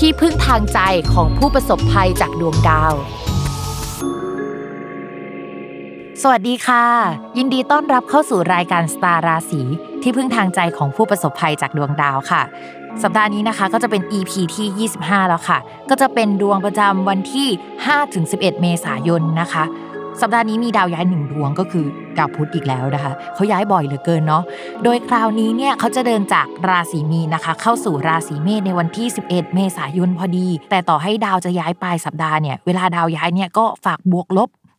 ที่พึ่งทางใจของผู้ประสบภัยจากดวงดาว สวัสดีค่ะ ยินดีต้อนรับเข้าสู่รายการสตาร์ราศีที่พึ่งทางใจของผู้ประสบภัยจากดวงดาวค่ะ สัปดาห์นี้นะคะก็จะเป็น EP ที่ 25 แล้วค่ะ ก็จะเป็นดวงประจำวันที่ 5-11 เมษายนนะคะ สัปดาห์นี้มีดาวย้ายหนึ่งดวงก็คือดาวพุธอีกแล้วนะคะเขาย้ายบ่อยเหลือเกินเนาะโดยคราวนี้เนี่ยเขาจะเดินจากราศีมีนะคะ เข้าสู่ราศีเมษในวันที่ 11 เมษายนพอดี แต่ต่อให้ดาวจะย้ายปลายสัปดาห์เนี่ยเวลาดาวย้ายเนี่ยก็ฝากบวกลบ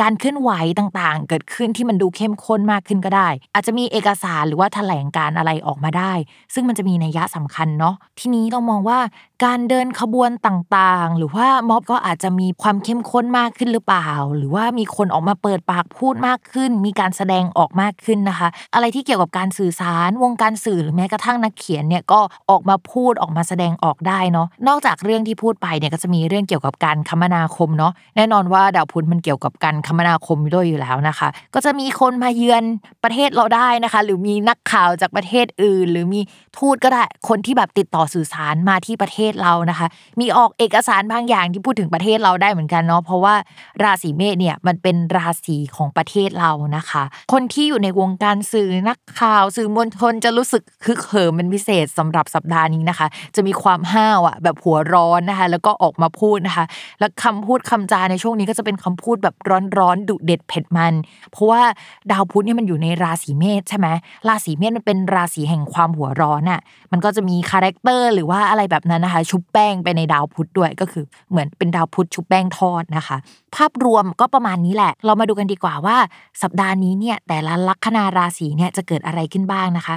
การเคลื่อนไหวต่างๆ เกิดขึ้นที่มันดูเข้มข้นมากขึ้นก็ได้ อาจจะมีเอกสารหรือว่าแถลงการอะไรออกมาได้ ซึ่งมันจะมีนัยยะสำคัญเนาะทีนี้เรามองว่าการเดินขบวนต่างๆ หรือว่าม็อบก็อาจจะมีความเข้มข้นมากขึ้นหรือเปล่า หรือว่ามีคนออกมาเปิดปากพูดมากขึ้น มีการแสดงออกมากขึ้นนะคะ อะไรที่เกี่ยวกับการสื่อสารวงการสื่อหรือแม้กระทั่งนักเขียนเนี่ยก็ออกมาพูดออกมาแสดงออกได้เนาะนอกจากเรื่องที่พูดไปเนี่ยก็จะมีเรื่องเกี่ยวกับการคมนาคมเนาะแน่นอนว่าดาวพุธมันเกี่ยวกับการคมนาคมด้วยอยู่แล้วนะคะ ก็จะมีคนมาเยือนประเทศเราได้นะคะ หรือมีนักข่าวจากประเทศอื่น หรือมีทูตก็ได้คนที่แบบติดต่อสื่อสารมาที่ประเทศเรานะคะ มีออกเอกสารบางอย่างที่พูดถึงประเทศเราได้เหมือนกันเนาะเพราะว่าราศีเมษเนี่ยมันเป็นราศีของประเทศเรานะคะ คนที่อยู่ในวงการสื่อนักข่าวสื่อมวลชนจะรู้สึกคึกเหิมเป็นพิเศษสำหรับสัปดาห์นี้นะคะ จะมีความห้าวอะแบบหัวร้อนนะคะ แล้วก็ออกมาพูดนะคะ แล้วคำพูดคำจาในช่วงนี้ก็จะเป็นคำพูดแบบร้อนๆดุเด็ดเผ็ดมัน เพราะว่าดาวพุธเนี่ยมันอยู่ในราศีเมษใช่ไหมราศีเมษมันเป็นราศีแห่งความหัวร้อนอะมันก็จะมี character หรือว่าอะไรแบบนั้นนะคะ ชุบแป้งไปในดาวพุธด้วยก็คือเหมือนเป็นดาวพุธชุบแป้งทอดนะคะ ภาพรวมก็ประมาณนี้แหละ เรามาดูกันดีกว่าว่า สัปดาห์นี้เนี่ยแต่ละลัคนาราศีเนี่ยจะเกิดอะไรขึ้นบ้างนะคะ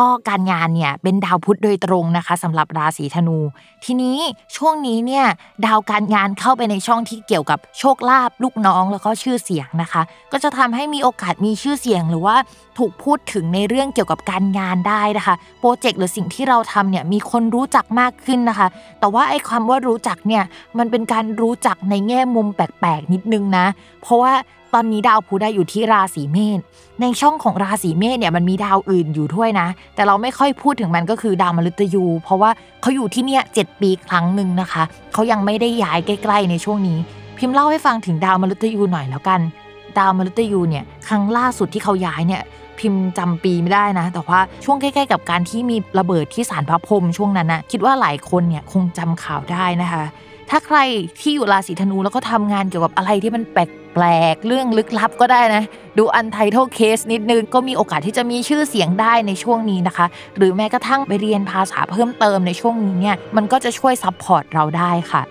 ก็การงานเนี่ยเป็นดาวพุธโดยตรงนะคะสำหรับราศีธนู ทีนี้ช่วงนี้เนี่ยดาวการงานเข้าไปในช่องที่เกี่ยวกับโชคลาภลูกน้องแล้วก็ชื่อเสียงนะคะ ก็จะทำให้มีโอกาสมีชื่อเสียงหรือว่าถูกพูดถึงในเรื่องเกี่ยวกับการงานได้นะคะโปรเจกต์หรือสิ่งที่เราทำเนี่ยมีคนรู้จักมากขึ้นนะคะ แต่ว่าไอ้คำว่ารู้จักเนี่ยมันเป็นการรู้จักในแง่มุมแปลกๆนิดนึงนะ เพราะว่าตอนนี้ดาวพุธได้อยู่ที่ราศีเมษในช่องของราศีเมษเนี่ยมันมีดาวอื่นอยู่ด้วยนะแต่เราไม่ค่อยพูดถึงมันก็คือดาวมฤตยู เพราะว่าเขาอยู่ที่เนี่ยเจ็ดปีครั้งหนึ่งนะคะเขายังไม่ได้ย้ายใกล้ ๆ ในช่วงนี้ พิมพ์เล่าให้ฟังถึงดาวมฤตยูหน่อยแล้วกัน ดาวมฤตยูเนี่ยครั้งล่าสุดที่เขาย้ายเนี่ยพิมพ์จำปีไม่ได้นะ แต่ว่าช่วงใกล้ๆ กับการที่มีระเบิดที่สารพระพรมช่วงนั้นนะคิดว่าหลายคนเนี่ยคงจำข่าวได้นะคะ ถ้าใครที่อยู่ราศีธนูแล้วก็ทำงานเกี่ยวกับอะไรที่มันแปลกแปลกเรื่องลึกลับก็ได้นะ ดู untitled case นิดนึง ก็มีโอกาสที่จะมีชื่อเสียงได้ในช่วงนี้นะคะ หรือแม้กระทั่งไปเรียนภาษาเพิ่มเติมในช่วงนี้เนี่ยมันก็จะช่วย support เราได้ค่ะ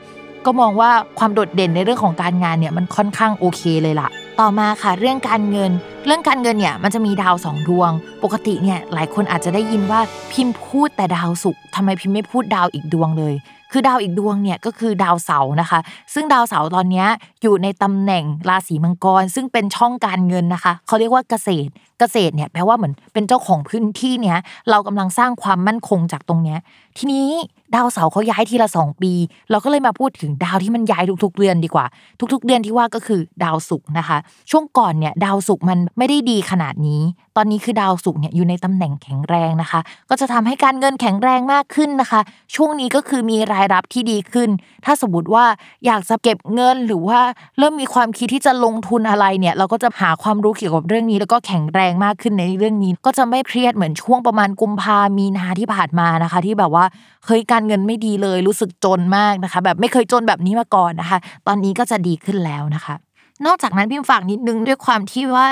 ก็มองว่าความโดดเด่นในเรื่องของการงานเนี่ยมันค่อนข้างโอเคเลยล่ะ ต่อมาค่ะเรื่องการเงิน เรื่องการเงินเนี่ยมันจะมีดาวสองดวง ปกติเนี่ยหลายคนอาจจะได้ยินว่าพิมพ์พูดแต่ดาวศุกร์ทำไมพิมพ์ไม่พูดดาวอีกดวงเลย คือดาวอีกดวงเนี่ยก็คือดาวเสาร์นะคะ ซึ่งดาวเสาร์ตอนนี้อยู่ในตำแหน่งราศีมังกร ซึ่งเป็นช่องการเงินนะคะ เขาเรียกว่าเกษตร เกษตรเนี่ยแปลว่าเหมือนเป็นเจ้าของพื้นที่เนี้ยเรากำลังสร้างความมั่นคงจากตรงเนี้ย ทีนี้ดาวเสาเขาย้ายทีละสองปี เราก็เลยมาพูดถึงดาวที่มันย้ายทุกๆเดือนดีกว่า ทุก ๆ เดือนที่ว่าก็คือดาวศุกร์นะคะ ช่วงก่อนเนี่ยดาวศุกร์มันไม่ได้ดีขนาดนี้ ตอนนี้คือดาวศุกร์เนี่ยอยู่ในตำแหน่งแข็งแรงนะคะ ก็จะทำให้การเงินแข็งแรงมากขึ้นนะคะ ช่วงนี้ก็คือมีรายรับที่ดีขึ้น ถ้าสมมติว่าอยากจะเก็บเงินหรือว่าเริ่มมีความคิดที่จะลงทุนอะไรเนี่ย เราก็จะหาความรู้เกี่ยวกับเรื่องนี้แล้วก็แข็งแรงมากขึ้นในเรื่องนี้ ก็จะไม่เครียดเหมือนช่วงประมาณกุมภามีนาที่ผ่านมานะคะ ที่แบบว่าเคยการเงินไม่ดีเลยรู้สึกจนมากนะคะ แบบไม่เคยจนแบบนี้มาก่อนนะคะ ตอนนี้ก็จะดีขึ้นแล้วนะคะ นอกจากนั้นพิมฝากนิดนึงด้วยความที่ว่า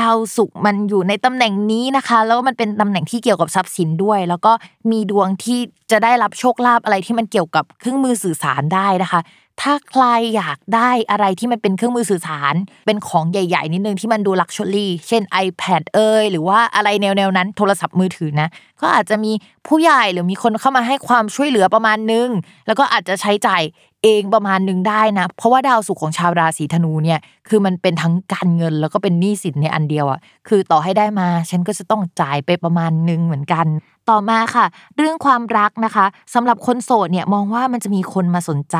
ดาวศุกร์มันอยู่ในตำแหน่งนี้นะคะ แล้วมันเป็นตำแหน่งที่เกี่ยวกับทรัพย์สินด้วย แล้วก็มีดวงที่จะได้รับโชคลาภอะไรที่มันเกี่ยวกับเครื่องมือสื่อสารได้นะคะ ถ้าใครอยากได้อะไรที่มันเป็นเครื่องมือสื่อสาร เป็นของใหญ่ ๆ นิดนึงที่มันดู luxury เช่น iPad เอยหรือว่าอะไรแนวๆนั้นโทรศัพท์มือถือนะก็อาจจะมีผู้ใหญ่หรือมีคนเข้ามาให้ความช่วยเหลือประมาณนึง แล้วก็อาจจะใช้จ่ายเองประมาณนึงได้นะ เพราะว่าดาวศุกร์ของชาวราศีธนูเนี่ยคือมันเป็นทั้งการเงินแล้วก็เป็นหนี้สินในอันเดียวอะคือต่อให้ได้มาฉันก็จะต้องจ่ายไปประมาณนึงเหมือนกัน ต่อมาค่ะ เรื่องความรักนะคะสำหรับคนโสดเนี่ยมองว่ามันจะมีคนมาสนใจ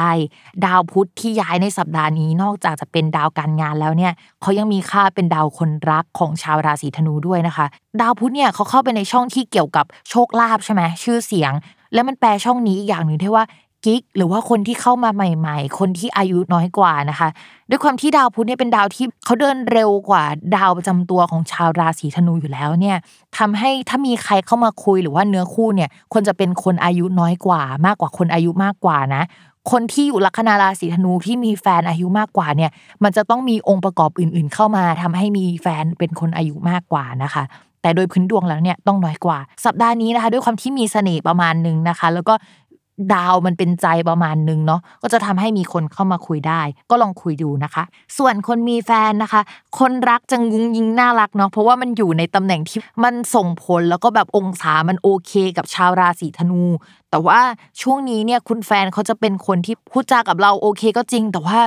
ดาวพุธที่ย้ายในสัปดาห์นี้นอกจากจะเป็นดาวการงานแล้วเนี่ยเขายังมีค่าเป็นดาวคนรักของชาวราศีธนูด้วยนะคะ ดาวพุธเนี่ยเขาเข้าไปในช่องที่เกี่ยวกับโชคลาภใช่ไหมชื่อเสียง แล้วมันแปลช่องนี้อีกอย่างหนึ่งที่ว่ากิ๊กหรือว่าคนที่เข้ามาใหม่ ๆ คนที่อายุน้อยกว่านะคะ ด้วยความที่ดาวพุธเนี่ยเป็นดาวที่เขาเดินเร็วกว่าดาวประจำตัวของชาวราศีธนูอยู่แล้วเนี่ยทำให้ถ้ามีใครเข้ามาคุยหรือว่าเนื้อคู่เนี่ยควรจะเป็นคนอายุน้อยกว่า มากกว่าคนอายุมากกว่านะคนที่อยู่ลัคนาราศีธนูที่มีแฟนอายุมากกว่าเนี่ย มันจะต้องมีองค์ประกอบอื่น ๆ เข้ามาทำให้มีแฟนเป็นคนอายุมากกว่านะคะ แต่โดยพื้นดวงแล้วเนี่ยต้องน้อยกว่า สัปดาห์นี้นะคะ ด้วยความที่มีเสน่ห์ประมาณหนึ่งนะคะ แล้วก็ดาวมันเป็นใจประมาณนึงเนาะก็จะทำให้มีคนเข้ามาคุยได้ ก็ลองคุยดูนะคะ ส่วนคนมีแฟนนะคะ คนรักจะงุ้งยิงน่ารักเนาะเพราะว่ามันอยู่ในตำแหน่งที่มันส่งผลแล้วก็แบบองศามันโอเค กับชาวราศีธนู แต่ว่าช่วงนี้เนี่ยคุณแฟนเขาจะเป็นคนที่พูดจากับเราโอเคก็จริง แต่ว่า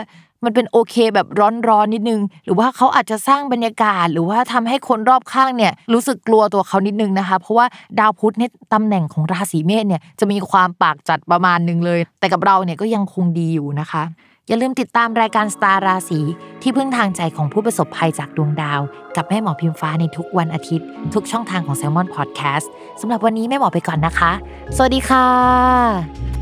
มันเป็นโอเคแบบร้อนๆนิดนึง หรือว่าเขาอาจจะสร้างบรรยากาศ หรือว่าทำให้คนรอบข้างเนี่ยรู้สึกกลัวตัวเขานิดนึงนะคะ เพราะว่าดาวพุธเนี่ยตำแหน่งของราศีเมษเนี่ยจะมีความปากจัดประมาณนึงเลย แต่กับเราเนี่ยก็ยังคงดีอยู่นะคะ อย่าลืมติดตามรายการสตาร์ราศีที่พึ่งทางใจของผู้ประสบภัยจากดวงดาว กับแม่หมอพิมฟ้าในทุกวันอาทิตย์ ทุกช่องทางของ s ซ l m o n Podcast สำหรับวันนี้แม่หมอไปก่อนนะคะ สวัสดีค่ะ